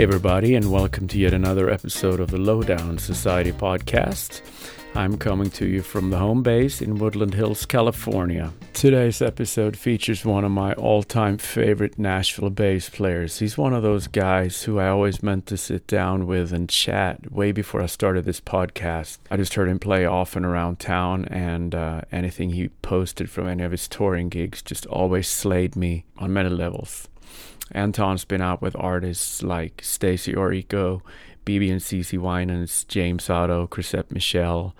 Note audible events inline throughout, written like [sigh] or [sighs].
Everybody, and welcome to yet another episode of the Lowdown Society podcast. I'm coming to you from the home base in Woodland Hills, California. Today's episode features one of my all time favorite Nashville bass players. He's one of those guys who I always meant to sit down with and chat way before I started this podcast. I just heard him play often around town, and uh, anything he posted from any of his touring gigs just always slayed me on many levels. Anton's been out with artists like Stacie Orrico, BeBe and CeCe Winans, James Otto, Chrisette Michele,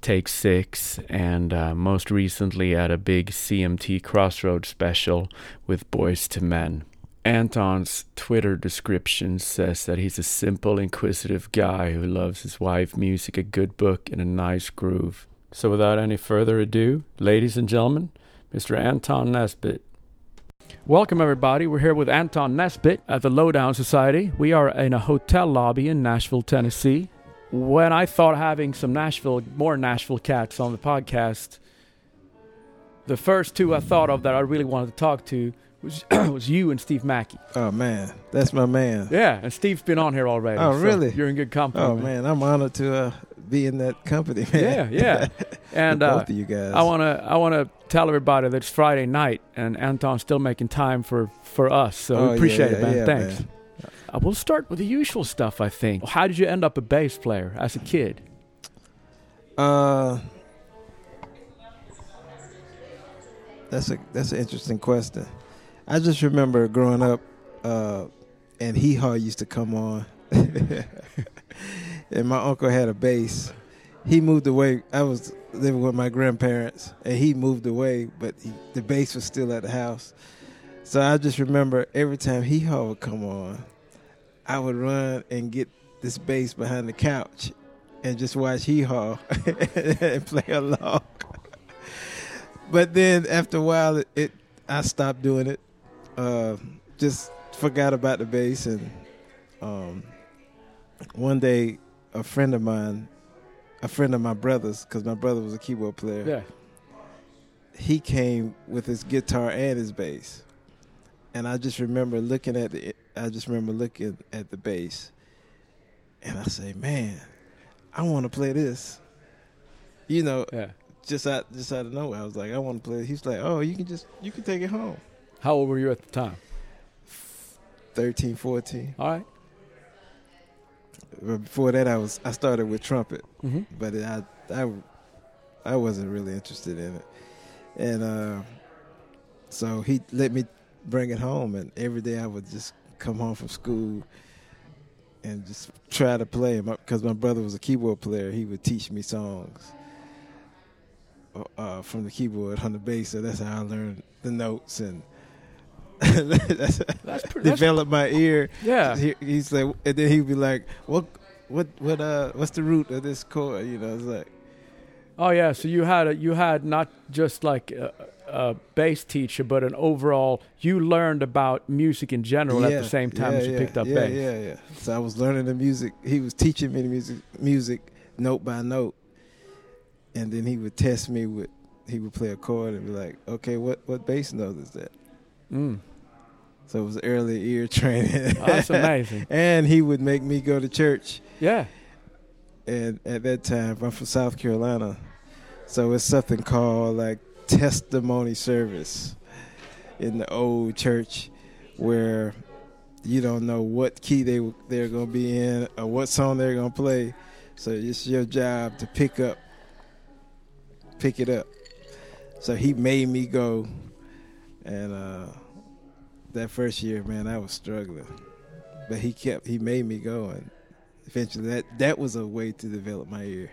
Take Six, and uh, most recently at a big CMT Crossroads special with Boyz II Men. Anton's Twitter description says that he's a simple, inquisitive guy who loves his wife, music, a good book, and a nice groove. So, without any further ado, ladies and gentlemen, Mr. Anton Nesbitt. Welcome, everybody. We're here with Anton Nesbitt at the Lowdown Society. We are in a hotel lobby in Nashville, Tennessee. When I thought having some Nashville, more Nashville cats on the podcast, the first two I thought of that I really wanted to talk to was, [clears throat] was you and Steve Mackey. Oh man, that's my man. Yeah, and Steve's been on here already. Oh, so really? You're in good company. Oh man, I'm honored to uh, be in that company, Yeah, [laughs] man. yeah. yeah. [laughs] And With uh, both of you guys. I want to I want to tell everybody that it's Friday night and Anton's still making time for for us. So Oh, we yeah, appreciate it, man. yeah, Thanks. man. Uh, we'll start with the usual stuff, I think. How did you end up a bass player as a kid? Uh, that's a that's an interesting question. I just remember growing up, uh, and Hee Haw used to come on, [laughs] and my uncle had a bass. He moved away. I was living with my grandparents, and he moved away, but he, the bass was still at the house. So I just remember every time Hee Haw would come on, I would run and get this bass behind the couch and just watch Hee Haw [laughs] and play along. but then after a while, it, it I stopped doing it. Uh, just forgot about the bass, and um, one day, a friend of mine, a friend of my brother's, because my brother was a keyboard player, Yeah. he came with his guitar and his bass. And I just remember looking at the I just remember looking at the bass and I say, Man, I wanna play this. You know, Yeah. just out just out of nowhere. I was like, I wanna play. He's like, Oh, you can just you can take it home. How old were you at the time? 13, 14. All right. But before that I was I started with trumpet. Mm-hmm. but I I I wasn't really interested in it, and uh, so he let me bring it home, and every day I would just come home from school and just try to play him because my brother was a keyboard player. He would teach me songs uh, from the keyboard on the bass, so that's how I learned the notes and. That's, That's pretty. That's, developed my ear. yeah. He, he's like, and then he'd be like, "What, what, what? Uh, what's the root of this chord?" You know, it's like, Oh yeah. So you had a you had not just like a, a bass teacher, but an overall. You learned about music in general at the same time yeah, as you yeah, picked up yeah, bass. Yeah, yeah. So I was learning the music. He was teaching me the music, music note by note, and then he would test me with. He would play a chord and be like, "Okay, what what bass note is that?" Mm. So it was early ear [laughs] training. Oh, that's amazing. [laughs] and he would make me go to church. Yeah. And at that time, I'm from South Carolina, so it's something called like testimony service in the old church, where you don't know what key they they're gonna be in or what song they're gonna play. So it's your job to pick up, pick it up. So he made me go, and uh, that first year, man, I was struggling, but he kept he made me go, and eventually that that was a way to develop my ear.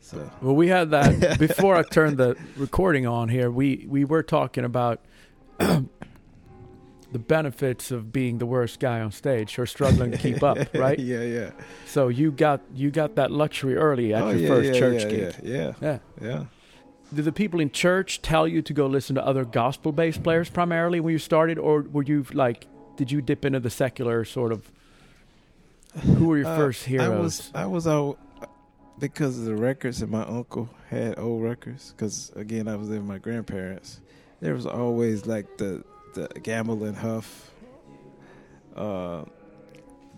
So Well, we had that [laughs] before I turned the recording on here. We we were talking about [clears throat] the benefits of being the worst guy on stage or struggling to keep up, [laughs] right? yeah, yeah. So you got you got that luxury early at oh, your yeah, first yeah, church yeah, gig. Yeah, yeah, Yeah. Did the people in church tell you to go listen to other gospel based players primarily when you started, or were you like, did you dip into the secular sort of? Who were your Uh, first heroes? I was I was out because of the records and my uncle had old records. Because again, I was with my grandparents. There was always like the the Gamble and Huff, uh,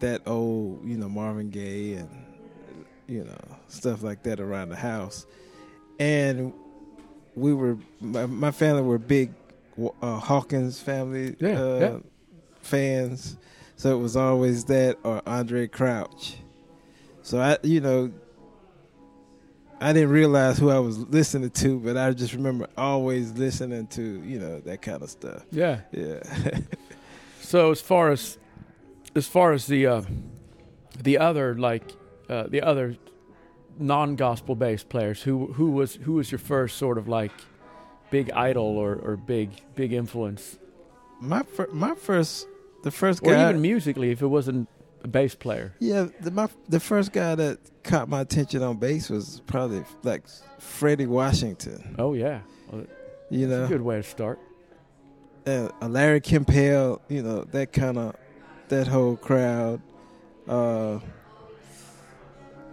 that old, you know, Marvin Gaye and you know stuff like that around the house, and we were my, my family were big uh, Hawkins family Yeah, uh, yeah. fans, so it was always that or Andraé Crouch. So I, you know, I didn't realize who I was listening to, but I just remember always listening to you know that kind of stuff. Yeah. Yeah. [laughs] So as far as as far as the uh, the other like uh, the other non gospel based players, who who was who was your first sort of like big idol or, or big big influence, my fir- my first the first or guy even musically if it wasn't a bass player? yeah the my the first guy that caught my attention on bass was probably like Freddie Washington. Oh yeah, well, You know, a good way to start. uh, Larry Kimpel. You know that kind of that whole crowd. Uh,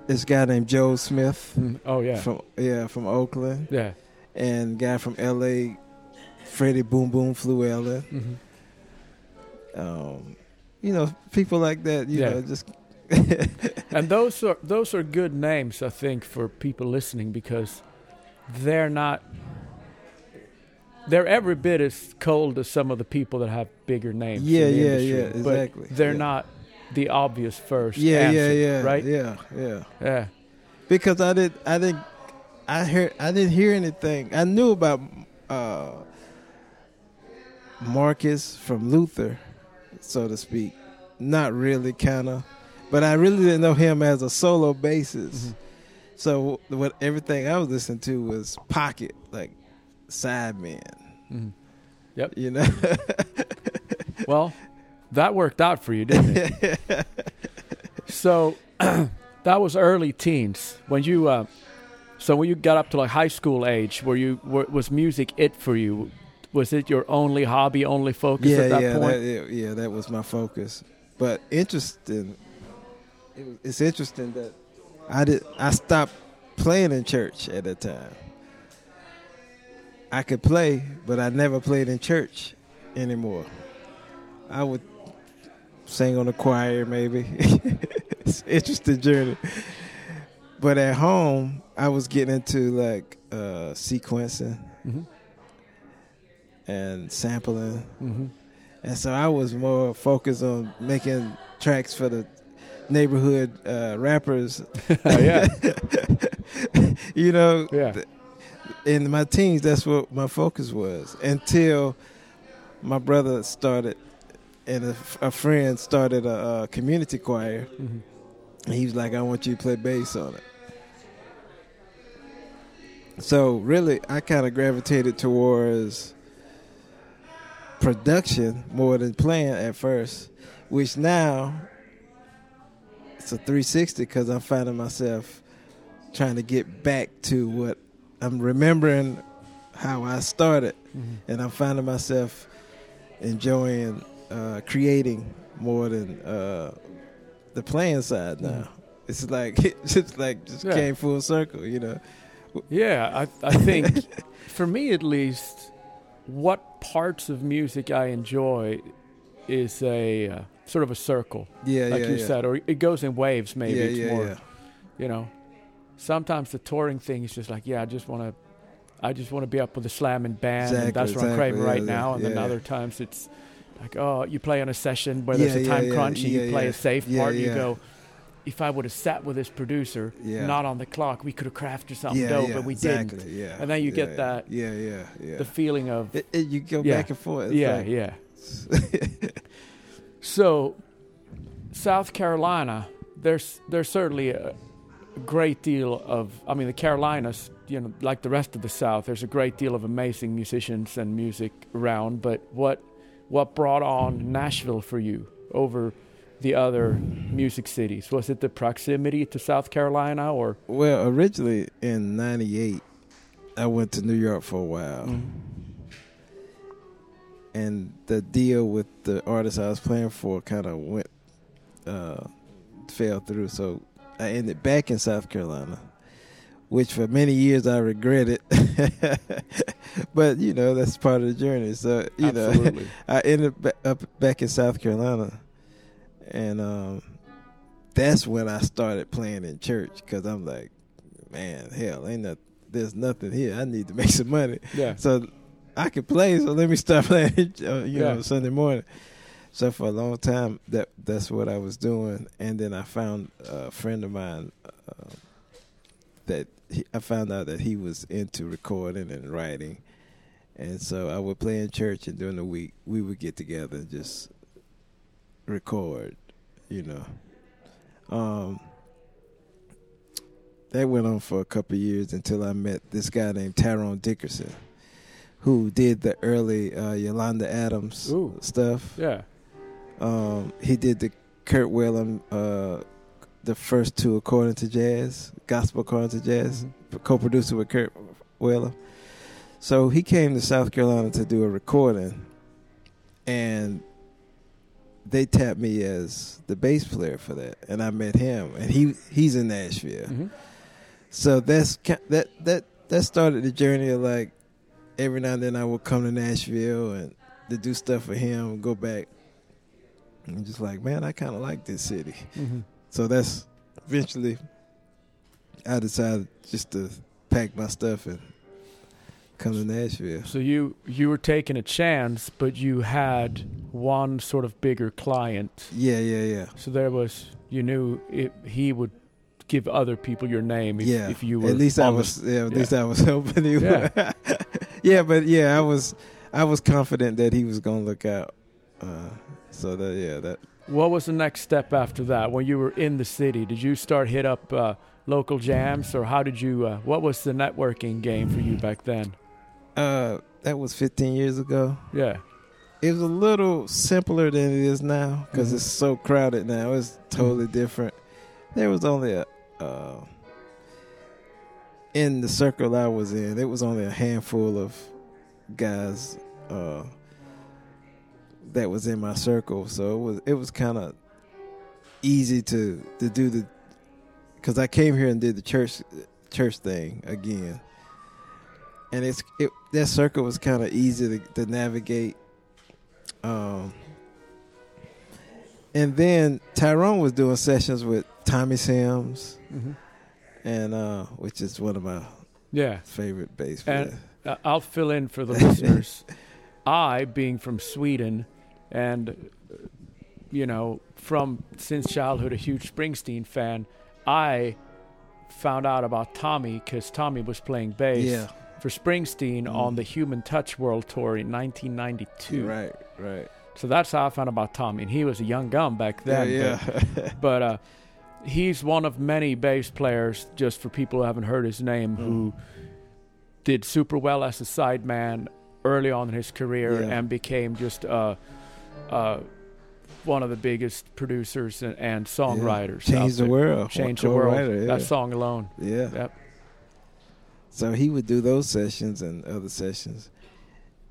this guy named Joe Smith Mm, Oh yeah, from yeah from Oakland, yeah. and guy from L.A. Freddie Boom Boom Flew Ellen. hmm Um, you know, people like that. You Yeah. know, just [laughs] And those are those are good names, I think, for people listening because they're not. They're every bit as cold as some of the people that have bigger names. Yeah, in the yeah, industry, yeah, but exactly, they're yeah. not the obvious first. yeah, answer, yeah, yeah, right. yeah, yeah. Yeah, Because I did, I didn't, I heard, I didn't hear anything. I knew about uh, Marcus from Luther, so to speak. Not really, kind of, but I really didn't know him as a solo bassist. Mhm. So what everything I was listening to was Pocket, like Sidemen. Mhm. Yep. You know. [laughs] Well, that worked out for you, didn't it? [laughs] so [clears throat] that was early teens when you. Uh, so when you got up to like high school age, were you were, was music it for you? Was it your only hobby, only focus yeah, at that yeah, point? That, yeah, yeah, that was my focus. But interesting, it's interesting that I did. I stopped playing in church at that time. I could play, but I never played in church anymore. I would sing on the choir, maybe. [laughs] it's an interesting journey. But at home, I was getting into like uh, sequencing hmm and sampling. hmm And so I was more focused on making tracks for the neighborhood uh, rappers. [laughs] yeah, [laughs] you know, yeah. th- in my teens, that's what my focus was until my brother started and a friend started a, a community choir. hmm And he was like, I want you to play bass on it. So really, I kind of gravitated towards production more than playing at first, which now it's a 360 because I'm finding myself trying to get back to what I'm remembering how I started, hmm and I'm finding myself enjoying uh, creating more than uh, the playing side now. Mhm. It's like [laughs] it's just like just Yeah. came full circle, you know. Yeah, I, I think [laughs] for me at least, what parts of music I enjoy is a uh, sort of a circle, Yeah, like yeah, you yeah. said, or it goes in waves. Maybe yeah, it's yeah, more, you know. Sometimes the touring thing is just like, yeah, I just want to, I just want to be up with the slamming band, and Exactly, that's what I'm craving right now. And then other times it's like, oh, you play on a session where there's Yeah, a time yeah, crunch, and you play a safe part. You go, if I would have sat with this producer, Yeah. not on the clock, we could have crafted something yeah, dope, yeah, but we exactly, didn't. Yeah, And then you get that- Yeah, yeah, yeah. The feeling of It- it- you go back and forth. Yeah, like- yeah. [laughs] So, South Carolina, there's there's certainly a, a great deal of. I mean, the Carolinas, you know, like the rest of the South, there's a great deal of amazing musicians and music around. But what what brought on Nashville for you over the other music cities? Was it the proximity to South Carolina, or Well, originally in '98, I went to New York for a while, Mm. and the deal with the artist I was playing for kind of went uh, fell through. So I ended back in South Carolina, which for many years I regretted. [laughs] [laughs] but you know that's part of the journey. So you know. [laughs] I ended up back in South Carolina, and um, that's when I started playing in church because I'm like, man, hell, ain't there's nothing here. I need to make [laughs] some money. Yeah. So I could play. So let me start playing, uh, you Yeah. know, Sunday morning. So for a long time, that that's what I was doing. And then I found a friend of mine uh, that he, I found out that he was into recording and writing. And so I would play in church, and during the week we would get together and just record, you know. Um, that went on for a couple of years until I met this guy named Tyrone Dickerson, who did the early uh, Yolanda Adams Ooh. stuff. Yeah. Um, he did the Kirk Whalum, uh, the first two according to jazz, gospel according to jazz, co-producer with Kirk Whalum. So he came to South Carolina to do a recording, and they tapped me as the bass player for that, and I met him, and he he's in Nashville. hmm So that's that that that started the journey of like every now and then I would come to Nashville and to do stuff for him and go back. And just like, man, I kind of like this city. hmm So that's eventually I decided just to pack my stuff and come to Nashville. So you you were taking a chance, but you had one sort of bigger client. Yeah, yeah, yeah. So there was you knew it, he would give other people your name if, yeah. if you were at least I the- was yeah, at yeah. least I was hoping he would. yeah, but yeah, I was I was confident that he was gonna look out. Uh, so that yeah, that What was the next step after that? When you were in the city, did you start hit up uh, local jams, or how did you? Uh, what was the networking game for you back then? uh that was 15 years ago. Yeah, It was a little simpler than it is now because Mhm. it's so crowded now. It's totally different. There was only a uh, in the circle I was in. It was only a handful of guys uh, that was in my circle, so it was it was kind of easy to to do the because I came here and did the church church thing again, and it's it that circle was kind of easy to, to navigate. Um, and then Tyrone was doing sessions with Tommy Sims, hmm and uh, which is one of my yeah. favorite bass And- Uh, I'll fill in for the [laughs] listeners. I, being from Sweden, and you know, from since childhood a huge Springsteen fan, I found out about Tommy because Tommy was playing bass Yeah, for Springsteen Mhm. on the Human Touch World Tour in 1992. right, right. So that's how I found out about Tommy, and he was a young gun back then. yeah, but- yeah. [laughs] but uh, he's one of many bass players, just for people who haven't heard his name, who did super well as a sideman early on in his career Yeah. and became just uh, uh, one of the biggest producers and, and songwriters. Change the world. Change the world. yeah. That song alone. Yeah. Yep. So he would do those sessions and other sessions,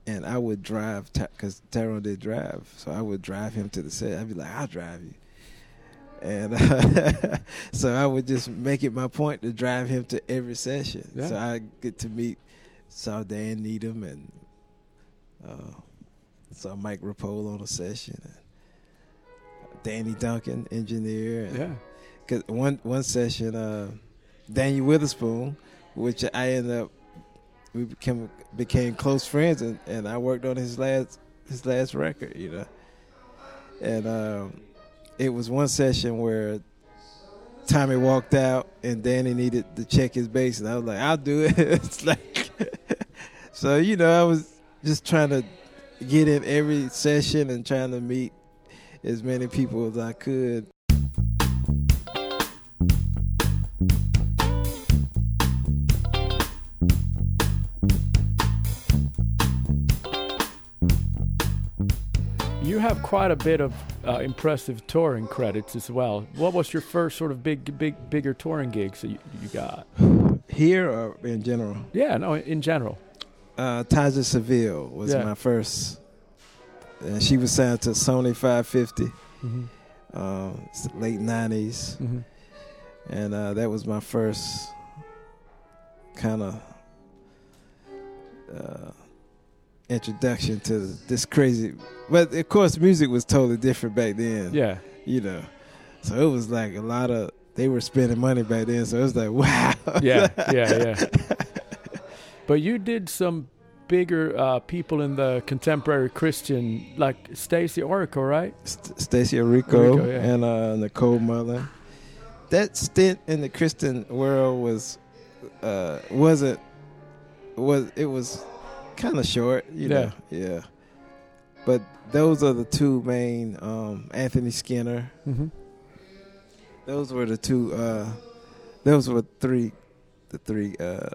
and I would drive because Tyrone did drive, so I would drive him to the set. I'd be like, "I'll drive you," and uh, [laughs] so I would just make it my point to drive him to every session. Yeah. So I get to meet saw Dan Needham and uh, saw Mike Rapole on a session, and Danny Duncan, engineer, and Yeah. Cause one one session, uh, Daniel Witherspoon, which I ended up, we became became close friends, and, and I worked on his last his last record, you know. And um, it was one session where Tommy walked out, and Danny needed to check his bass, and I was like, "I'll do it." [laughs] it's like, [laughs] so you know, I was just trying to get in every session and trying to meet as many people as I could. You have quite a bit of uh, impressive touring credits as well. What was your first sort of big, big, bigger touring gigs that you, you got? [sighs] Here or in general? Yeah, no, in general. Uh, Taja Sevelle was Yeah. my first, and she was signed to Sony 550, Mm-hmm. uh, late 90s, Mm-hmm. and uh, that was my first kind of uh, introduction to this crazy. But of course, music was totally different back then. Yeah. you know. So it was like a lot of they were spending money back then. So it was like [laughs] wow. Yeah, yeah, yeah. But you did some bigger uh, people in the contemporary Christian, like Stacie Orrico, right? St- Stacie Orrico, Orrico, yeah. and uh, Nicole Mullen. That stint in the Christian world was uh, wasn't was it was kind of short, you know. Yeah. But those are the two main. Um, Anthony Skinner. Mm-hmm. Those were the two. Uh, those were three. The three uh,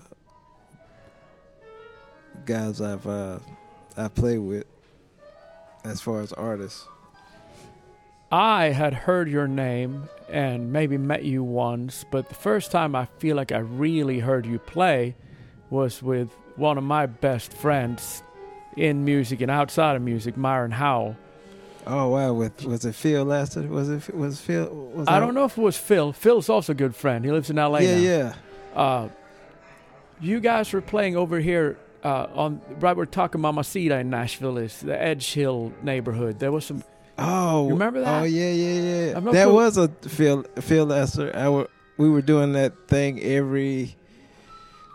guys I've uh, I played with as far as artists. I had heard your name and maybe met you once, but the first time I feel like I really heard you play was with one of my best friends in music and outside of music, Myron Howell. Oh wow! With was it Phil Lassiter? Was it was Phil? Was I don't know if it was Phil. Phil's also a good friend. He lives in LA Yeah, now. yeah. Uh, you guys were playing over here uh, on right where Taco Mamacita in Nashville is, the Edge Hill neighborhood. There was some. Oh, You remember that? Oh yeah, yeah, yeah. I'm That was a Phil Phil Lassiter. I were, we were doing that thing every.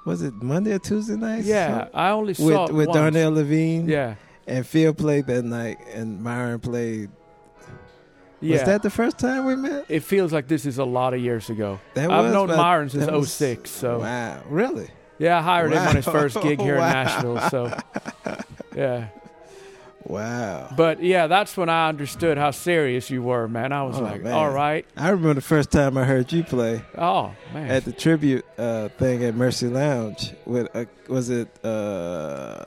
Was it Monday or Tuesday night? Yeah, I only saw With it with. Darnell Levine. Yeah, And Phil played that night, and Myron played. yeah. Was that the first time we met? it feels like this is a lot of years ago. That I've was known Myron since that was- 06, so Wow, really? Yeah, I hired him on his first gig here [laughs] Wow. in Nashville. So yeah, Wow. but yeah, that's when I understood how serious you were, man. I was Oh, like, man. all right, I remember the first time I heard you play oh man, at the tribute uh, thing at Mercy Lounge. With uh, was it uh,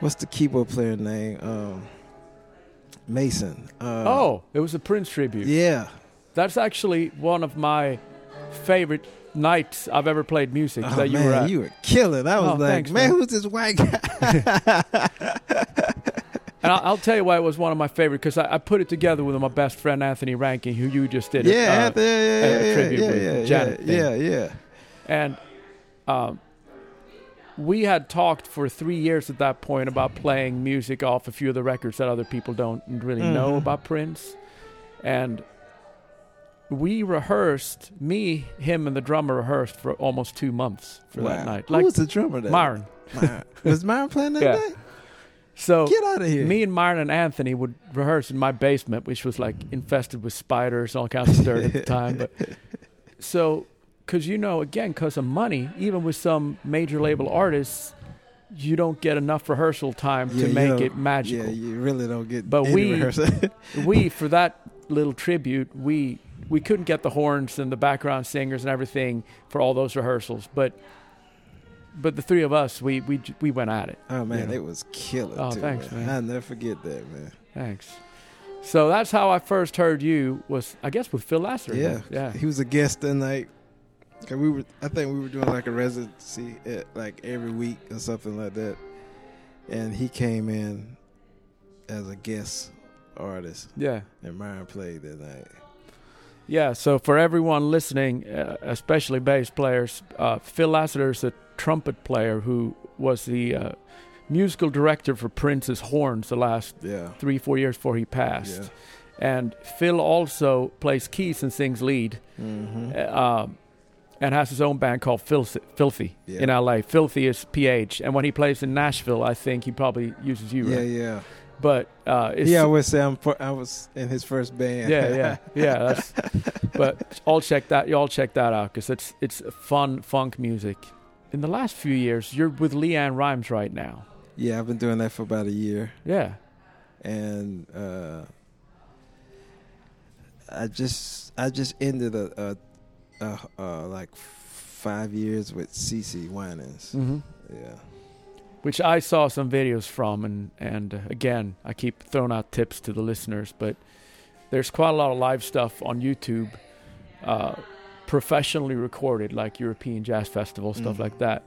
what's the keyboard player name? Um, Mason. Uh, oh, it was a Prince tribute. yeah. That's actually one of my favorite nights I've ever played music Oh, that you man, were at. you were killing. I was Oh, like, thanks, man, man. who's this white guy? [laughs] and I'll, I'll tell you why it was one of my favorite because I, I put it together with my best friend Anthony Rankin, who you just did. yeah, uh, yeah, yeah, a yeah, tribute yeah, with yeah, Janet yeah, thing. yeah, yeah. and um, we had talked for three years at that point about playing music off a few of the records that other people don't really know Mhm. about Prince, and we rehearsed. Me, him, and the drummer rehearsed for almost two months for that Wow. night. Who Like was the drummer there? Myron. Myron. Was Myron playing that [laughs] Yeah. night? So Get out of here. me and Myron and Anthony would rehearse in my basement, which was like infested with spiders and all kinds of dirt at the time. But [laughs] so, because you know, again, because of money, even with some major label artists, you don't get enough rehearsal time Yeah, to make it magical. Yeah, you really don't get But we- rehearsal. [laughs] we for that little tribute, we we couldn't get the horns and the background singers and everything for all those rehearsals, but. But the three of us, we we we went at it. oh man, You know. it was killer. Oh, too, thanks, man. I'll never forget that, man. Thanks. So that's how I first heard you was I guess with Phil Lassiter. Yeah, Yeah. He was a guest that night. 'Cause we were, I think we were doing like a residency at, like every week or something like that, and he came in as a guest artist, Yeah. and Myron played that night. Yeah, so for everyone listening, uh, especially bass players, uh, Phil Lassiter is a trumpet player who was the uh, musical director for Prince's horns the last Yeah, three, four years before he passed. yeah. And Phil also plays keys and sings lead, Mm-hmm. uh, um, and has his own band called Philthy, Philthy Yeah. in LA. Philthy is PH, and when he plays in Nashville, I think he probably uses you. yeah, right? yeah. But uh, it's, He always say I'm. For, I was in his first band. yeah, yeah, [laughs] yeah. That's, but all check that. You all check that out because it's it's fun funk music. In the last few years, you're with LeAnn Rimes right now. yeah. I've been doing that for about a year, Yeah, and uh, I just I just ended a, a, a, uh like five years with CeCe Winans. hmm Yeah. Which I saw some videos from, and and uh, again, I keep throwing out tips to the listeners, but there's quite a lot of live stuff on YouTube, uh, professionally recorded, like European Jazz Festival stuff Mhm. like that,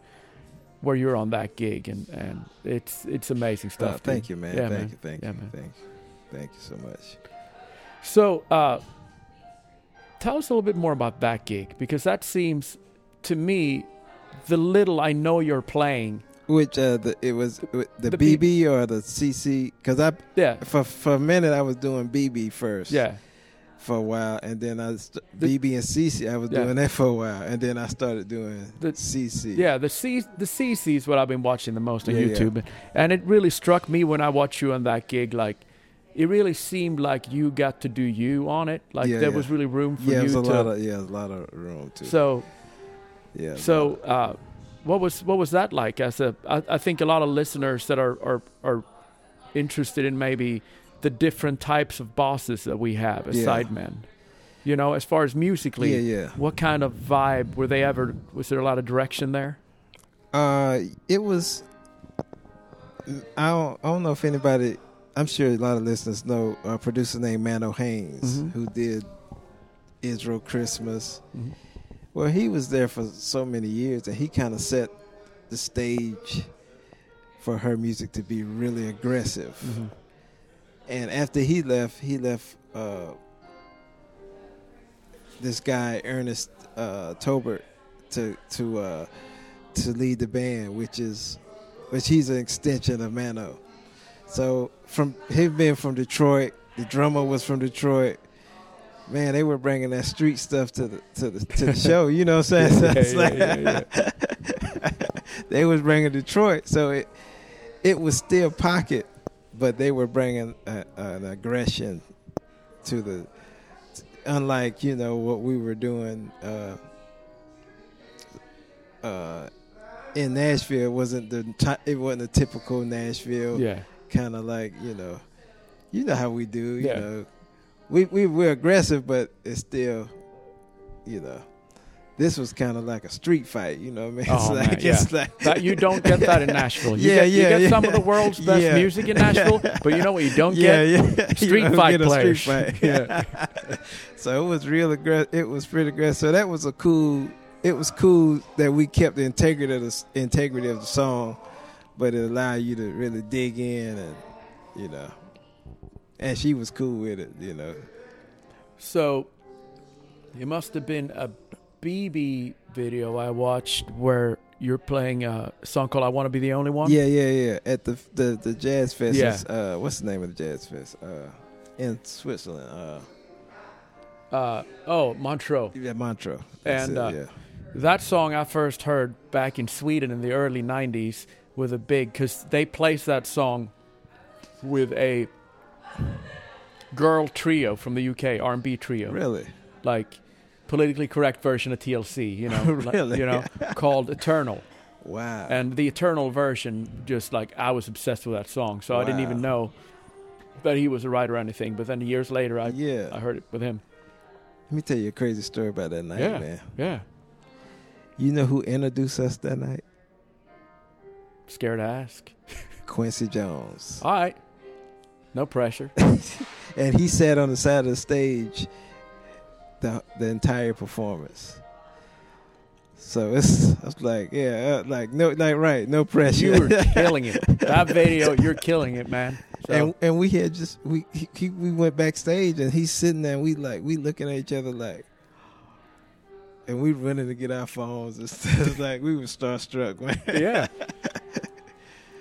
where you're on that gig, and and it's it's amazing stuff. Oh, thank dude. you, man. Yeah, thank man. you, thank Yeah, you, man. thank you, thank you so much. So, uh, tell us a little bit more about that gig because that seems to me the little I know you're playing. Which uh, the, it was the, the, The B- BeBe or the CeCe? Because I Yeah, for for a minute I was doing BeBe first. yeah, for a while, and then I st- The- BeBe and CeCe. I was Yeah. doing that for a while, and then I started doing The- CeCe. Yeah, the C the CeCe is what I've been watching the most on Yeah, yeah. YouTube, and it really struck me when I watched you on that gig. Like, it really seemed like you got to do you on it. Like Yeah, there yeah. was really room for yeah, you was a to. lot of yeah, a lot of room too. so yeah, so uh, what was what was that like? As a I, I think a lot of listeners that are, are are interested in maybe the different types of bosses that we have as Yeah. sidemen. You know, as far as musically, yeah, yeah. what kind of vibe were they ever? Was there a lot of direction there? Uh, it was. I don't, I don't know if anybody. I'm sure a lot of listeners know a producer named Mano Haynes Mhm. who did Israel Christmas. Mhm. Well, he was there for so many years, and he kind of set the stage for her music to be really aggressive. Mhm. And after he left, he left uh, this guy Ernest uh, Tobert to to uh, to lead the band, which is which he's an extension of Mano. So from him being from Detroit, the drummer was from Detroit. Man, they were bringing that street stuff to the to the to the show. You know what I'm saying? [laughs] Yeah, [laughs] yeah, like- yeah, [laughs] they was bringing Detroit, so it it was still pocket, but they were bringing a, an aggression to the. Unlike you know what we were doing uh, uh, in Nashville, it wasn't the it wasn't a typical Nashville Yeah. kind of like you know, you know how we do. You Yeah. know, we we we're aggressive, but it's still, you know, this was kind of like a street fight. You know what I mean? [laughs] It's Oh, like man, it's like That you don't get that in [laughs] Nashville. You Yeah, get, you get yeah. some of the world's best Yeah. music in Nashville, [laughs] but you know what you don't yeah, get? yeah. Street don't fight get players. Street fight. Yeah. so it was real aggressive. It was pretty aggressive. So that was a cool. It was cool that we kept the integrity of the integrity of the song, but it allowed you to really dig in and you know. And she was cool with it, you know. So it must have been a BeBe video I watched where you're playing a song called "I Want to Be the Only One." Yeah, yeah, yeah. At the the the jazz fest. Yeah. Uh, what's the name of the jazz fest? Uh, in Switzerland. Uh, Uh, oh, Montreux. yeah, Montreux. That's And, it, uh, yeah. That song I first heard back in Sweden in the early '90s with a big because they placed that song with a girl trio from the UK, R&B trio. really. like politically correct version of TLC, you know, [laughs] like, Really? you know, called Eternal. Wow. And the Eternal version, just like I was obsessed with that song, so I didn't even know that he was a writer or anything. But then years later, I yeah. I heard it with him. Let me tell you a crazy story about that night, Yeah. man. Yeah, You know who introduced us that night? scared to ask. [laughs] Quincy Jones. All right, no pressure. [laughs] And he sat on the side of the stage the the entire performance. So it's, it's like, yeah, uh, like no, like right, no pressure. You were [laughs] killing it. That video, you're killing it, man. So, and and we had just we he, he, we went backstage and he's sitting there and we like we looking at each other like and we running to get our phones and [laughs] stuff like we were starstruck man yeah,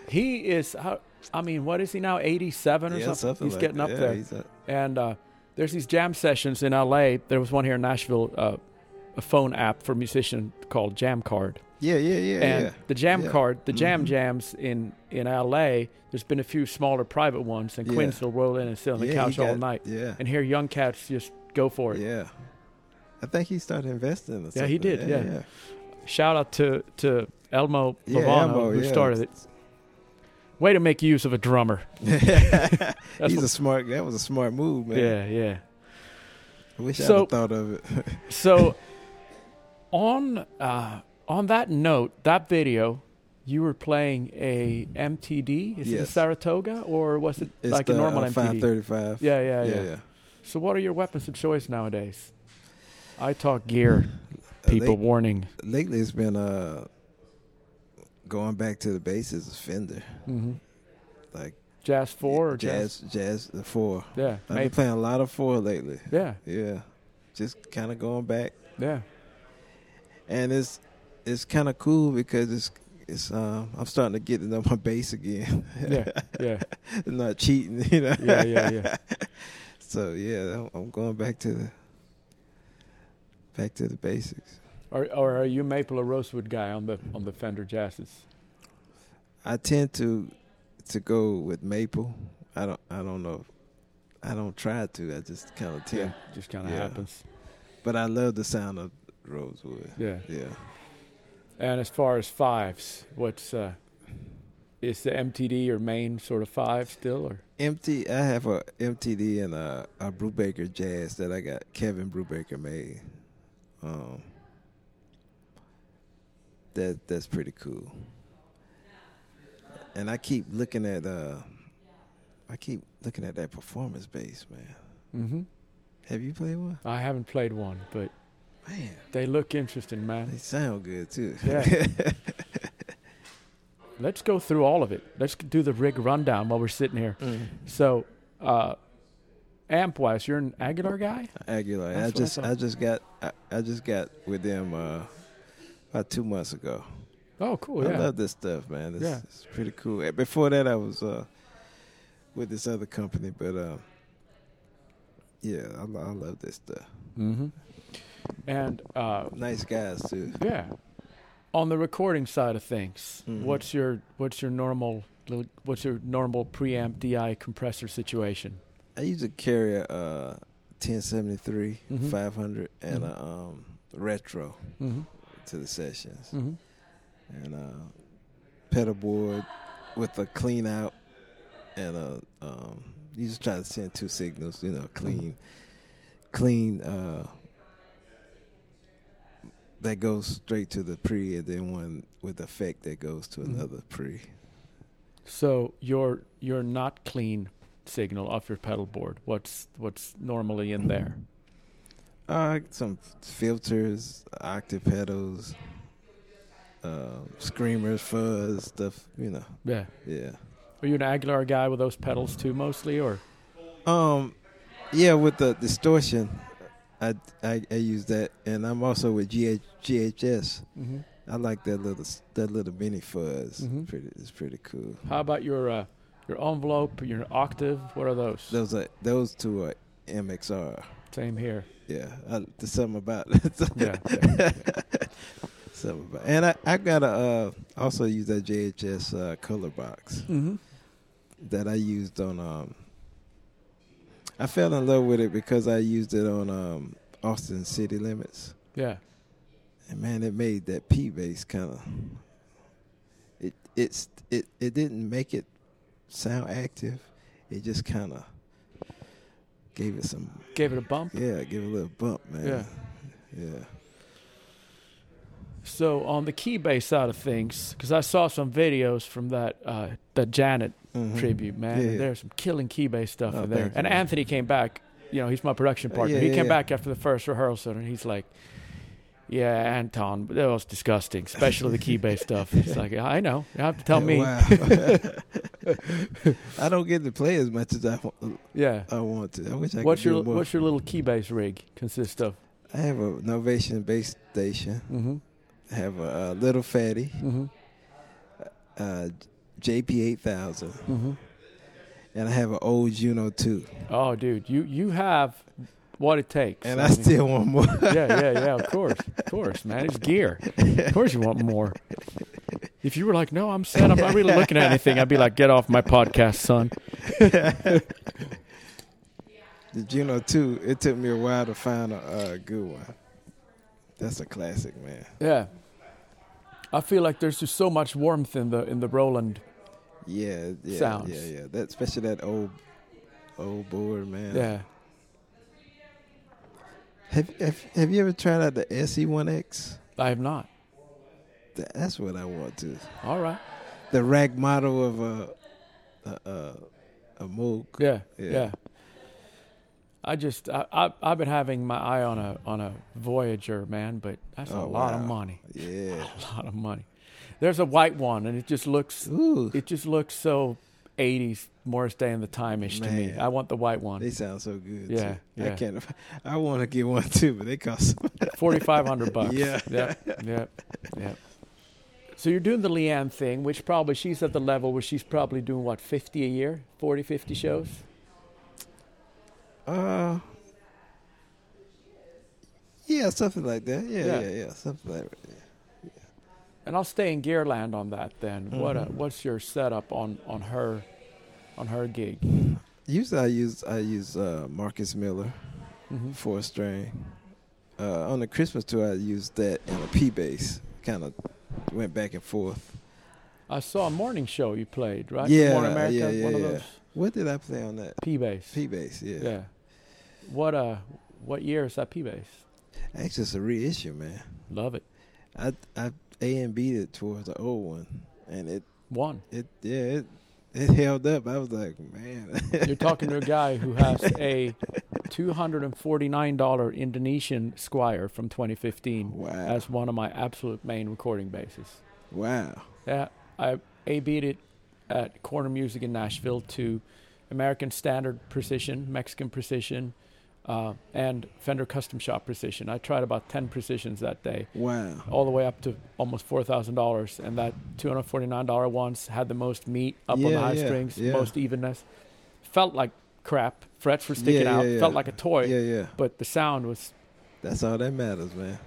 he is. How, I mean, what is he now? 87 or yeah, something. something He's like getting that. up Yeah, there. And uh, there's these jam sessions in LA. There was one here in Nashville, uh, a phone app for musicians called Jam Card. yeah yeah yeah and yeah the Jam. Card, the Jam Mhm. Jams in, in LA, there's been a few smaller private ones, and. Quincy will roll in and sit on the couch all night. yeah And here, young cats just go for it. yeah I think he started investing Yeah, he did, yeah. yeah. Shout out to, to Elmo Lovano, Elmo, who started it. Way to make use of a drummer. [laughs] He's a smart. That was a smart move, man. yeah, yeah. I wish So- have thought of it. [laughs] So, on uh, on that note, that video, you were playing a MTD. Is it a Saratoga or was it It's like the, a normal uh, MTD? 535. Yeah, yeah, yeah, yeah, yeah. So, what are your weapons of choice nowadays? I talk gear. Uh, People late- warning. lately, it's been uh, going back to the bases of Fender, hmm like Jazz four or jazz? jazz, jazz, the four. Yeah, I've been playing a lot of four lately. Yeah, Yeah, just kind of going back, yeah. and it's it's kind of cool because it's it's um, I'm starting to get to know [laughs] my bass again. Yeah, yeah. [laughs] Not cheating, you know. Yeah, yeah, yeah. [laughs] So yeah, I'm- I'm going back to the back to the basics. Or, or are you maple or rosewood guy on the on the Fender Jazzes? I tend to to go with maple. I don't I don't know. I don't try to. I just kind of tend. just kind of Yeah. happens. But I love the sound of rosewood. Yeah. Yeah. And as far as fives, what's uh, is the MTD your main sort of five still, or MT. I have a MTD and a, a Brubaker Jazz that I got Kevin Brubaker made. Um, that that's pretty cool. And I keep looking at uh, I keep looking at that performance bass, man. mm-hmm. Have you played one? I haven't played one, but Man, they look interesting, man. they sound good too. Yeah. [laughs] Let's go through all of it. Let's do the rig rundown while we're sitting here. Mm. So, uh, amp wise, you're an Aguilar guy. Aguilar. That's I what I just. I, just got I, I just got with them uh, about two months ago. Oh, cool. I love this stuff, man. It's, Yeah. it's pretty cool. Uh, Before that, I was uh, with this other company, but uh, yeah, I, I love this stuff. mm-hmm. And uh, Nice guys too. yeah, on the recording side of things, Mhm. what's your what's your normal what's your normal preamp DI compressor situation? I used to carry a uh, 1073 Mhm. 500 and a um, retro Mm-hmm. To the sessions, Mm-hmm. and uh, pedal board with a clean out, and a um, you just try to send two signals, you know, clean, clean. Uh, that goes straight to the pre, and then one with effect that goes to Mhm. another pre. So your your not clean signal off your pedal board. What's what's normally in there? Uh, some filters, octave pedals, uh, screamers, fuzz stuff. You know, Yeah. yeah. Are you an Aguilar guy with those pedals too, mostly, or Um, yeah, with the distortion, I, I I use that, and I'm also with GH, GHS. mm-hmm. I like that little that little mini fuzz. Mm-hmm. Pretty, it's pretty cool. how about your uh, your envelope, your octave? What are those? Those are those two are MXR. Same here. Yeah, I, there's something about [laughs] Yeah. [laughs] something about, and I I gotta uh, also use that JHS uh, color box Mm-hmm. that I used on. Um, I fell in love with it because I used it on um, Austin City Limits. Yeah. And man, it made that P bass kind of. It it's it it didn't make it sound active. It just kind of gave it some Gave it a bump. yeah, give it a little bump, man. Yeah. yeah. So on the key bass side of things, because I saw some videos from that uh, that Janet Mhm. tribute, man. Yeah, yeah. There's some killing key bass stuff Oh, in there. you, And man. Anthony came back. You know, he's my production Uh, partner. yeah, he came back after the first rehearsal, and he's like, "Yeah, Anton, that was disgusting, especially the key bass stuff." [laughs] It's like, I know. You have to tell me. [laughs] [laughs] [laughs] I don't get to play as much as I, want. Yeah. I want to. I wish I What's could your. What's your little key bass rig consist of? I have a Novation bass station. Mm-hmm. I have a, uh Little Phatty, Mm-hmm. uh, JP eight thousand, Mm-hmm. and I have an old Juno two. Oh, dude, you you have what it takes. And I I mean- still want more. yeah, yeah, yeah. Of course, of course, man. It's gear. Of course, you want more. [laughs] If you were like, "No, I'm sad, I'm not really looking at anything," I'd be like, "Get off my podcast, son." Did [laughs] you know too? It took me a while to find a uh, good one. That's a classic, man. Yeah. I feel like there's just so much warmth in the in the Roland. Yeah, yeah, Sounds. yeah, yeah. That especially that old, old board, man. Yeah. Have, have Have you ever tried out the SE One X? I have not. That's what I want to. All right. The rack model of a a, a, a Moog. Yeah. Yeah. Yeah. I just I, I I've been having my eye on a on a Voyager, man, but that's a Oh, lot of money. Yeah. [laughs] A lot of money. There's a white one and it just looks Ooh, it just looks so 80s Morris Day and the Time-ish to me. I want the white one. they sound so good. Yeah, too. yeah. [laughs] I can't. I want to get one too, but they cost. 4500 bucks. [laughs] Yeah. Yeah. Yeah. Yeah. So you're doing the LeAnn thing, which probably she's at the level where she's probably doing what 50 a year, 40 50 shows. Uh, yeah, something like that. Yeah, Yeah. yeah, yeah, something like that. And I'll stay in Gearland on that then. What uh, Mhm. what's your setup on on her on her gig? Usually, I use I use uh, Marcus Miller hmm four string. Uh, on the Christmas tour, I used that and a P bass. Kind of went back and forth. I saw a morning show you played, right? Yeah, Morning America, yeah, yeah, one of those What did I play on that? P bass. P bass. Yeah. yeah. What uh what year is that P bass? Actually, it's a reissue, man. Love it. I I A and B'd it towards the old one, and it One. it yeah it it held up. I was like, man. You're talking to a guy who has a $249 Indonesian Squier from 2015 wow. as one of my absolute main recording basses. wow. Yeah, I A beat it at Corner Music in Nashville to American Standard Precision, Mexican Precision, uh, and Fender Custom Shop Precision. I tried about 10 precisions that day, Wow. all the way up to almost $4,000. And that $249 ones had the most meat up on the high yeah, strings, yeah. most evenness. Felt like crap. Frets were sticking Yeah, out. yeah, Felt like a toy, Yeah, yeah. but the sound was That's all that matters, man.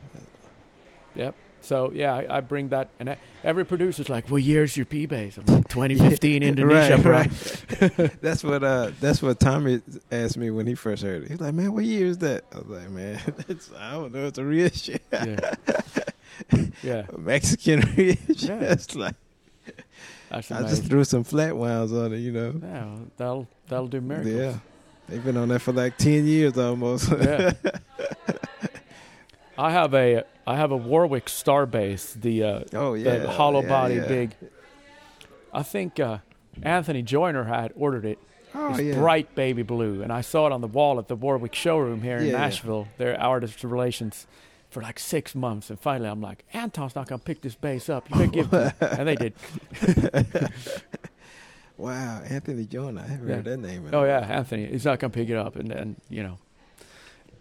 Yep. So yeah, I, I bring that, and I, every producer's like, "Well, here's your P bass?" I'm like, "2015 [laughs] Indonesia, right, bro." right. [laughs] that's what uh that's what Tommy asked me when he first heard it. He's like, Man, what year is that? I was like, Man, [laughs] I don't know, it's a reissue. Yeah. yeah, A Mexican reissue. Yeah. It's like that's I just threw some flat wounds on it, you know. yeah, that'll that'll do miracles. Yeah. They've been on that for like ten years almost. Yeah. I have a I have a Warwick Star bass, the uh, oh yeah. the hollow yeah, body yeah. big. I think uh, Anthony Joyner had ordered it. Oh It's yeah. bright baby blue, and I saw it on the wall at the Warwick showroom here in Yeah, yeah. Nashville. Their artist relations for like six months, and finally I'm like, Anton's not gonna pick this bass up. You better give it, and they did. [laughs] Wow, Anthony Jonah. I haven't Yeah. heard that name. Oh yeah. Anthony. He's not gonna pick it up, and then you know,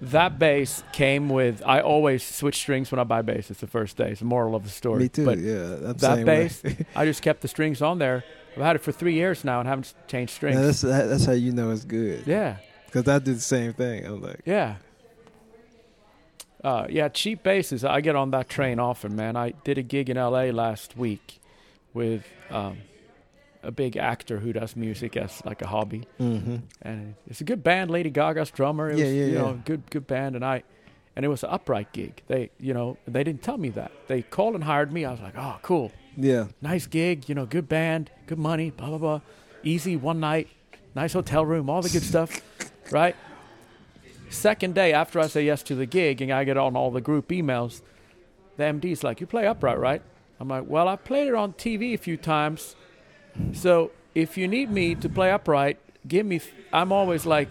that bass came with. I always switch strings when I buy bass. It's the first day. It's the moral of the story. Me too. But yeah, that bass, [laughs] I just kept the strings on there. I've had it for three years now and haven't changed strings. Now, that's that, that's how you know it's good. yeah, Because I do the same thing. I'm like, yeah. Uh, yeah, cheap basses. I get on that train often, man. I did a gig in L.A. last week with um, a big actor who does music as like a hobby, mm-hmm. and it's a good band. Lady Gaga's drummer. It Yeah, was, yeah, you yeah. know, good good band, and I, and it was an upright gig. They, you know, they didn't tell me that. They called and hired me. I was like, oh, cool, yeah, nice gig. You know, good band, good money, blah blah blah, easy one night, nice hotel room, all the good stuff, [laughs] right? Second day after I say yes to the gig, and I get on all the group emails, the MD's like, "You play upright, right?" I'm like, "Well, I played it on TV a few times, so if you need me to play upright, give me." F- I'm always like,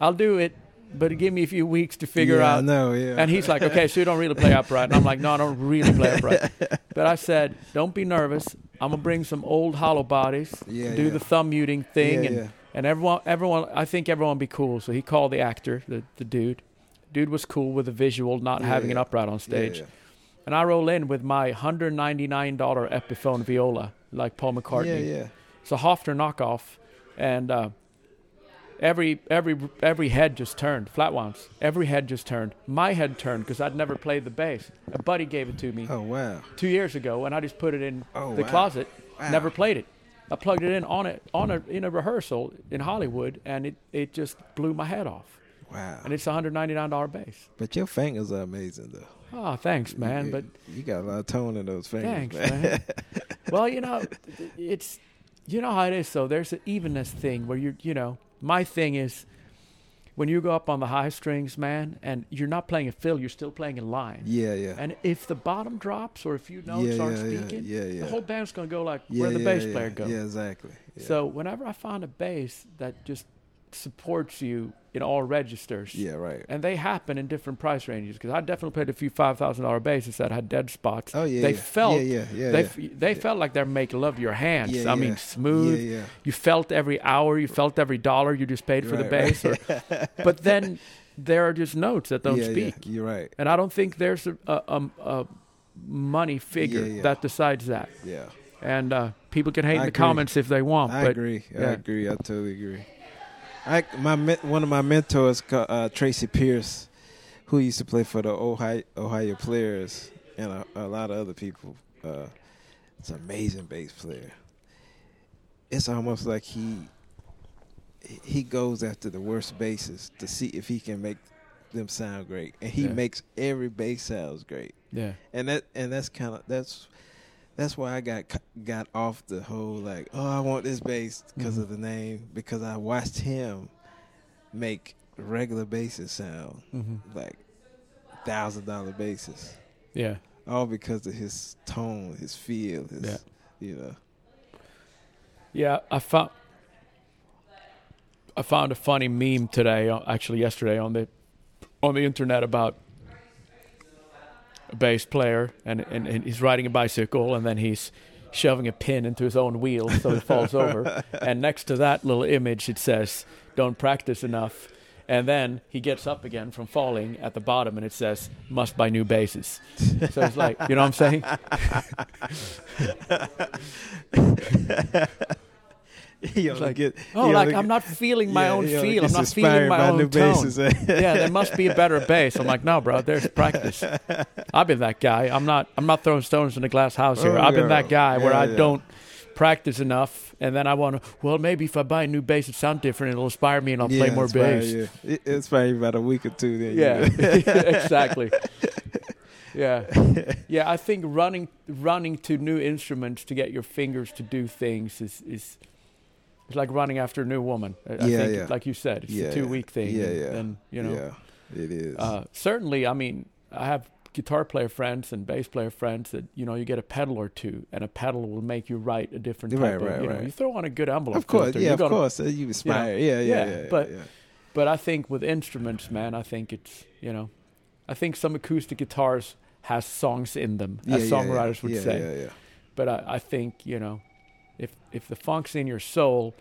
"I'll do it, but give me a few weeks to figure yeah, out." know, yeah. And he's like, "Okay, so you don't really play upright?" And I'm like, "No, I don't really play upright." [laughs] But I said, "Don't be nervous. I'm gonna bring some old hollow bodies, Yeah, do yeah. the thumb muting thing, and and everyone, everyone, I think everyone be cool. So he called the actor, the, the dude. Dude was cool with the visual, not having an upright on stage. And I roll in with my $199 Epiphone viola, like Paul. McCartney. yeah, yeah. It's a Hofner knockoff. And uh, every, every, every head just turned, flat wounds. Every head just turned. My head turned because I'd never played the bass. A buddy gave it to me Oh wow. two years ago, and I just put it in Oh, the wow. closet. Wow. Never played it. I plugged it in on it on a in a rehearsal in Hollywood, and it, it just blew my head off. Wow. And it's a hundred ninety nine dollar bass. But your fingers are amazing, though. Oh, thanks, man. You- But you got a lot of tone in those fingers. thanks, man. [laughs] well, you know, it's you know how it is. So there's an evenness thing where you're you know my thing is when you go up on the high strings, man, and you're not playing a fill, you're still playing a line. Yeah, yeah. And if the bottom drops or if you notes yeah, aren't yeah, speaking, yeah, yeah. the whole band's gonna go like where the bass player goes. Yeah, exactly. So whenever I find a bass that just supports you in all registers, yeah, right. and they happen in different price ranges, because I definitely played a few five thousand dollar basses that had dead spots. Oh yeah. they yeah. felt Yeah, yeah, yeah. they yeah. they felt like they're making love your hands. Yeah, I mean, smooth. Yeah, yeah. You felt every hour, you felt every dollar you just paid for the Right, bass. Or, [laughs] but then there are just notes that don't speak, Yeah, you're right. and I don't think there's a, a, a, money figure that decides that. Yeah. And uh, people can hate in the agree. comments if they want, I but agree. I agree. I totally agree. I my one of my mentors, uh, Tracy Pierce, who used to play for the Ohio Ohio Players and a, a lot of other people. Uh, it's an amazing bass player. It's almost like he he goes after the worst basses to see if he can make them sound great, and he yeah. makes every bass sounds great. Yeah, and that and that's kind of that's that's why I got got off the whole like oh I want this bass because mm-hmm. of the name because I watched him make regular basses sound mm-hmm. like thousand dollar basses. Yeah, all because of his tone, his feel, his yeah. you know. Yeah, I found I found a funny meme today, uh, actually yesterday on the on the internet about bass player and, and, and he's riding a bicycle and then he's shoving a pin into his own wheel so it falls over. [laughs] And next to that little image it says, Don't practice enough. And then he gets up again from falling at the bottom and it says, Must buy new basses. So it's like, you know what I'm saying? [laughs] [laughs] like, get, oh, like I'm not feeling my yeah, own feel. I'm not feeling my own tone. [laughs] Yeah, there must be a better bass. I'm like, no, bro. There's [laughs] practice. I've been that guy. I'm not. I'm not throwing stones in a glass house here. Oh, I've been that guy yeah, where I don't practice enough, and then I want to. Well, maybe if I buy a new bass, it sound different. It'll inspire me, and I'll play more bass. Yeah, it, it's probably about a week or two. Then, yeah, exactly. yeah, yeah. I think running running to new instruments to get your fingers to do things is is it's like running after a new woman. I yeah, think, yeah. like you said, it's yeah, a two week thing. Yeah, yeah. And, you know, yeah, it is. Uh, certainly, I mean, I have guitar player friends and bass player friends that you know you get a pedal or two, and a pedal will make you write a different type right, of. Right, you right. know, you throw on a good envelope. Of course, filter, yeah, of gonna, course. Uh, you aspire. You know, yeah, yeah, yeah, yeah, But but I think with instruments, man, I think it's you know, I think some acoustic guitars has songs in them, as songwriters would say. Yeah, yeah. But I, I think you know, if if the funk's in your soul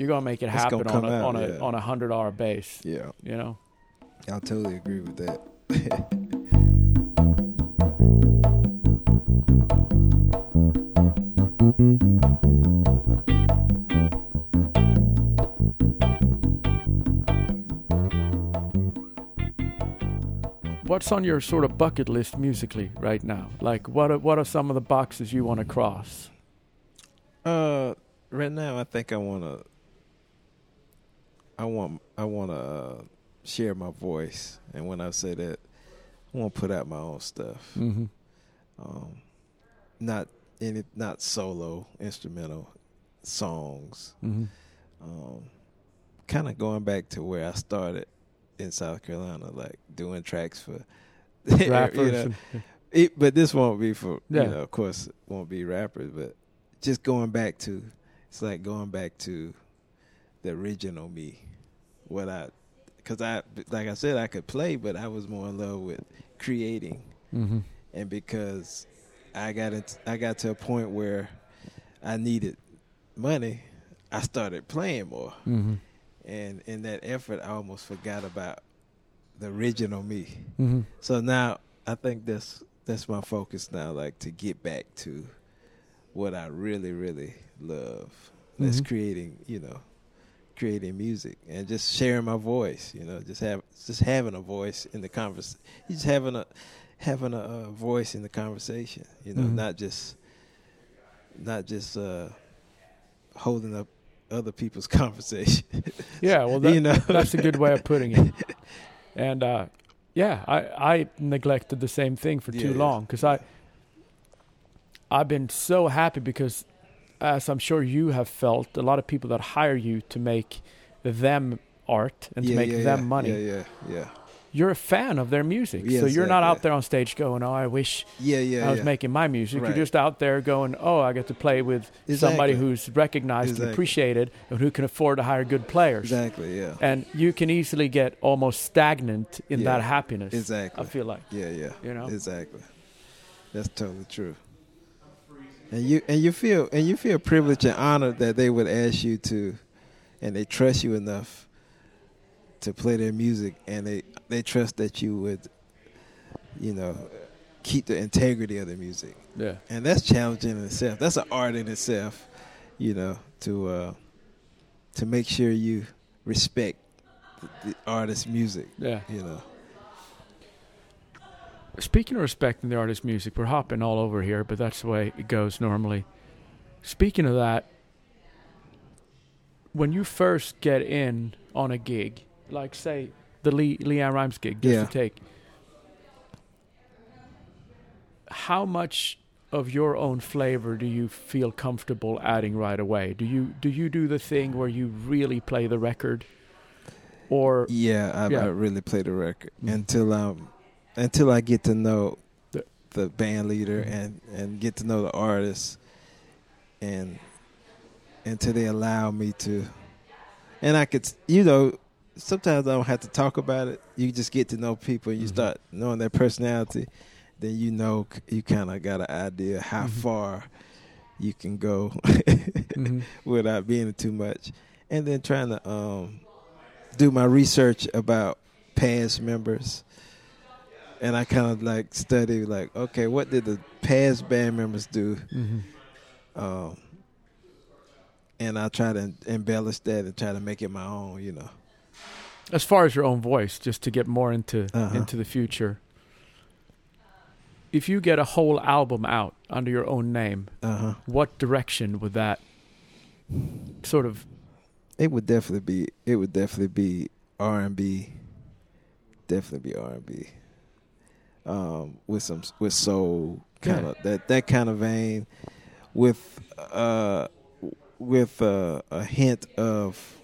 you're gonna make it it's happen on a out, on a yeah. on a hundred dollar bass. Yeah, you know. I totally agree with that. [laughs] What's on your sort of bucket list musically right now? Like, what are, what are some of the boxes you want to cross? Uh, right now, I think I want to I want I want to uh, share my voice, and when I say that, I want to put out my own stuff. Mm-hmm. Um, not any not solo instrumental songs. Mm-hmm. Um, kind of going back to where I started in South Carolina, like doing tracks for [laughs] rappers. you know, it, but this won't be for yeah. you know, of course, won't be rappers, but just going back to it's like going back to the original me what I, because I, like I said, I could play, but I was more in love with creating, mm-hmm. and because I got it, I got to a point where I needed money, I started playing more, mm-hmm. and in that effort, I almost forgot about the original me. Mm-hmm. So now I think that's that's my focus now, like to get back to what I really, really love. That's mm-hmm. creating, you know, creating music and just sharing my voice. You know, just have just having a voice in the conversation. Just having a having a, a, voice in the conversation. You know, mm-hmm. not just not just uh, holding up other people's [laughs] conversation. yeah, well, that, [laughs] you know? that's a good way of putting it. [laughs] And uh, yeah, I I neglected the same thing for yeah, too long because I I've been so happy because as I'm sure you have felt, a lot of people that hire you to make them art and yeah, to make yeah, them yeah. money. Yeah, yeah, yeah. You're a fan of their music, so you're not out there on stage going, "Oh, I wish yeah, yeah, I was making my music." Right. You're just out there going, "Oh, I get to play with exactly. somebody who's recognized exactly. and appreciated, and who can afford to hire good players." Exactly. Yeah. And you can easily get almost stagnant in that happiness. Exactly. I feel like. Yeah, yeah. You know. Exactly. That's totally true and you and you feel and you feel privileged and honored that they would ask you to, and they trust you enough to play their music, and they they trust that you would, you know, keep the integrity of the music. Yeah, and that's challenging in itself. That's an art in itself, you know, to uh, to make sure you respect the, the artist's music. Yeah. You know. Speaking of respecting the artist's music, we're hopping all over here, but that's the way it goes normally. Speaking of that, when you first get in on a gig, like say the Lee LeAnn Rimes gig, just Yeah. to take, how much of your own flavor do you feel comfortable adding right away? Do you do you do the thing where you really play the record, or Yeah, I, Yeah. I really play the record Mhm. until um until I get to know The- band leader Mhm. and and get to know the artist and until they allow me to and I could you know sometimes I don't have to talk about it. You just get to know people and you Mhm. start knowing their personality. Then you know you kind of got an idea how Mhm. far you can go Mhm. [laughs] without being too much, and then trying to um, do my research about past members. And I kind of like study like, okay, what did the past band members do? Mhm. Um, and I try to embellish that and try to make it my own, you know. as far as your own voice, just to get more into Uh-huh. into the future. If you get a whole album out under your own name, Uh huh. what direction would that sort of? It would definitely be. It would definitely be R and B. Definitely be R and B. Um, with some with soul kind of that that kind of vein, with uh, with uh, a hint of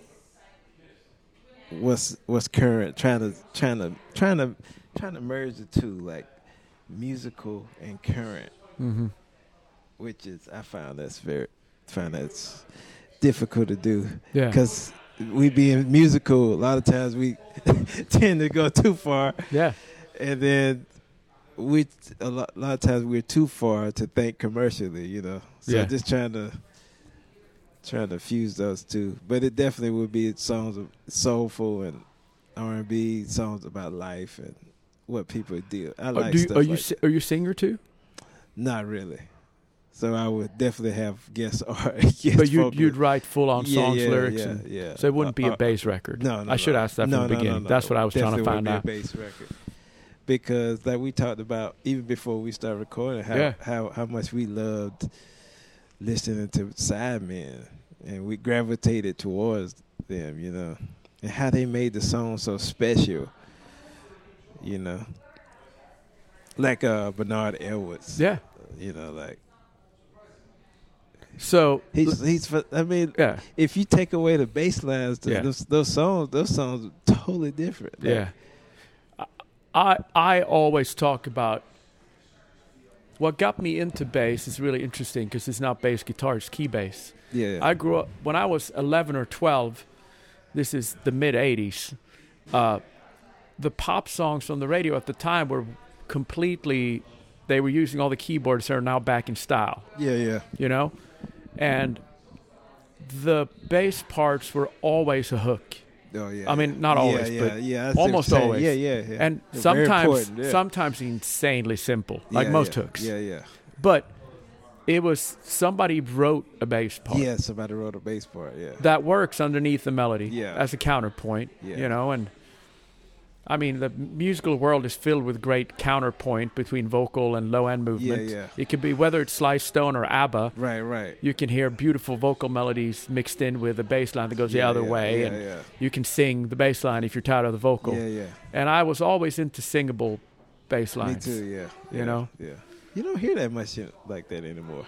what's what's current. Trying to trying to trying to trying to merge the two, like musical and current. Mm-hmm. which is I found that's very find that's difficult to do. Yeah, because we being musical a lot of times we [laughs] tend to go too far. Yeah, and then we a lot, a lot of times we're too far to think commercially you know so Yeah. just trying to trying to fuse those two but it definitely would be songs of soulful and R&B songs about life and what people deal I Uh, like you, stuff are you like si- are you a singer too? Not really. So I would definitely have guest art. [laughs] guest but you'd you'd write full on Yeah, songs, yeah, lyrics, yeah, and, yeah. so it wouldn't be Uh, a bass record. No, no. I should no. ask that no, from the beginning. No, no, That's what I was trying to find out. be a bass record. Because like we talked about even before we started recording, how Yeah. how how much we loved listening to Sidemen, and we gravitated towards them, you know, and how they made the song so special, you know, like uh Bernard Edwards, Yeah. you know, like So he's he's. I mean, yeah, if you take away the bass lines, Yeah. those, those songs, those songs are totally different. Like, yeah. I I always talk about what got me into bass is really interesting because it's not bass guitar, it's key bass. yeah. I grew up when I was 11 or 12. This is the mid 80s. Uh, the pop songs from the radio at the time were completely. They were using all the keyboards that are now back in style. yeah, yeah, You know, and the bass parts were always a hook. Oh yeah. I mean, not always, yeah, but yeah, almost always. Yeah, yeah, yeah. And They're sometimes, sometimes insanely simple, like most hooks. Yeah, yeah, But it was somebody wrote a bass part. yeah. Somebody wrote a bass part. Yeah, that works underneath the melody Yeah. as a counterpoint. Yeah. You know, and I mean the musical world is filled with great counterpoint between vocal and low end movement. yeah. yeah. It could be whether it's Sly Stone or ABBA. right, right. You can hear beautiful vocal melodies mixed in with a bass line that goes the other yeah, way, Yeah, and yeah, you can sing the bass line if you're tired of the vocal. yeah, yeah. And I was always into singable bass Me lines. too. Yeah, You know? Yeah. You don't hear that much like that anymore.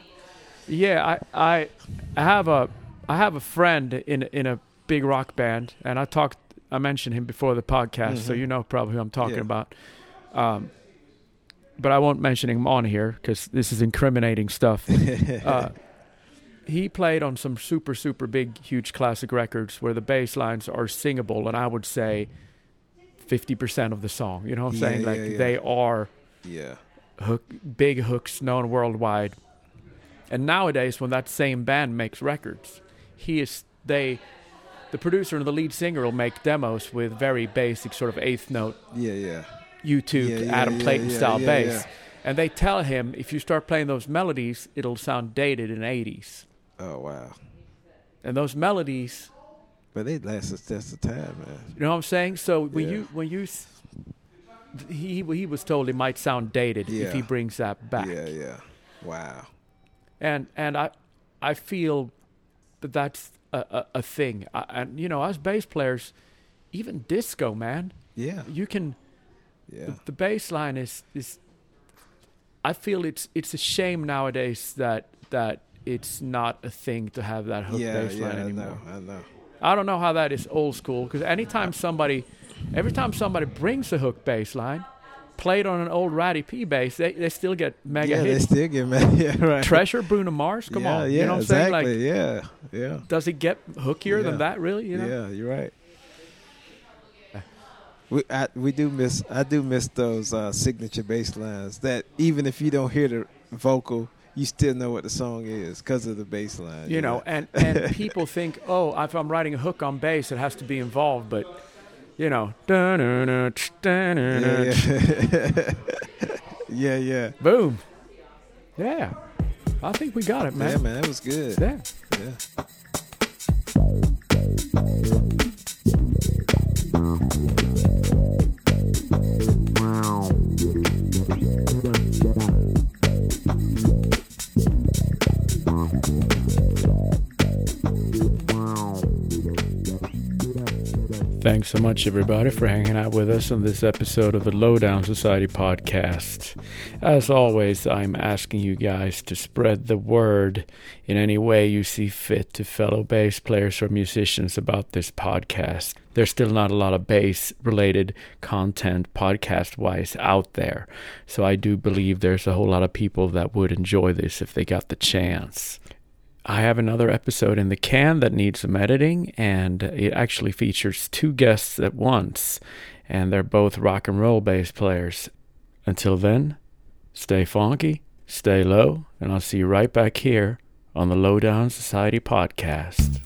Yeah, I, I I have a I have a friend in in a big rock band, and I talked I mentioned him before the podcast, so Mhm. you know probably who I'm talking Yeah. about. Um, but I won't mention him on here because this is incriminating stuff. [laughs] Uh, he played on some super super big huge classic records where the bass lines are singable, and I would say fifty percent of the song. You know what I'm Yeah, saying? Like yeah. they are yeah, hook, big hooks known worldwide. And nowadays, when that same band makes records, he is they, the producer and the lead singer will make demos with very basic sort of eighth note yeah, yeah. YouTube Yeah, yeah, Adam Clayton yeah, style bass. And they tell him if you start playing those melodies, it'll sound dated in '80s. Oh wow. And those melodies, But they last the test of time, man. You know what I'm saying? So when you when you he he was told it might sound dated if he brings that back. Yeah, yeah. Wow. and and I I feel that that's a, a, a thing. I, and you know, as bass players, even disco, man, Yeah, you can yeah. the, the bass line is is. I feel it's it's a shame nowadays that that it's not a thing to have that hook yeah, bass yeah, line I anymore. know, I know. I don't know how that is old school because anytime somebody, every time somebody brings a hook bass line, played on an old Ratty P bass, they, they still get mega yeah, they hits. still get mad. [laughs] Yeah, right. Treasure Bruno Mars, come yeah, on, yeah, you know what I'm exactly. saying? Like, yeah, yeah, does it get hookier Yeah. than that? Really? You know? yeah. You're right. We I, we do miss I do miss those uh, signature bass lines that even if you don't hear the vocal, you still know what the song is because of the bass line. You know, and and [laughs] people think, oh, if I'm writing a hook on bass, it has to be involved, but you know, tch, yeah, [laughs] yeah, yeah. boom, yeah. I think we got it, man. Yeah, man. that was good. Yeah. Yeah. Thanks so much, everybody, for hanging out with us on this episode of the Lowdown Society podcast. As always, I'm asking you guys to spread the word in any way you see fit to fellow bass players or musicians about this podcast. There's still not a lot of bass related content podcast wise out there, so I do believe there's a whole lot of people that would enjoy this if they got the chance. I have another episode in the can that needs some editing, and it actually features two guests at once, and they're both rock and roll bass players. Until then, stay funky, stay low, and I'll see you right back here on the Lowdown Society podcast.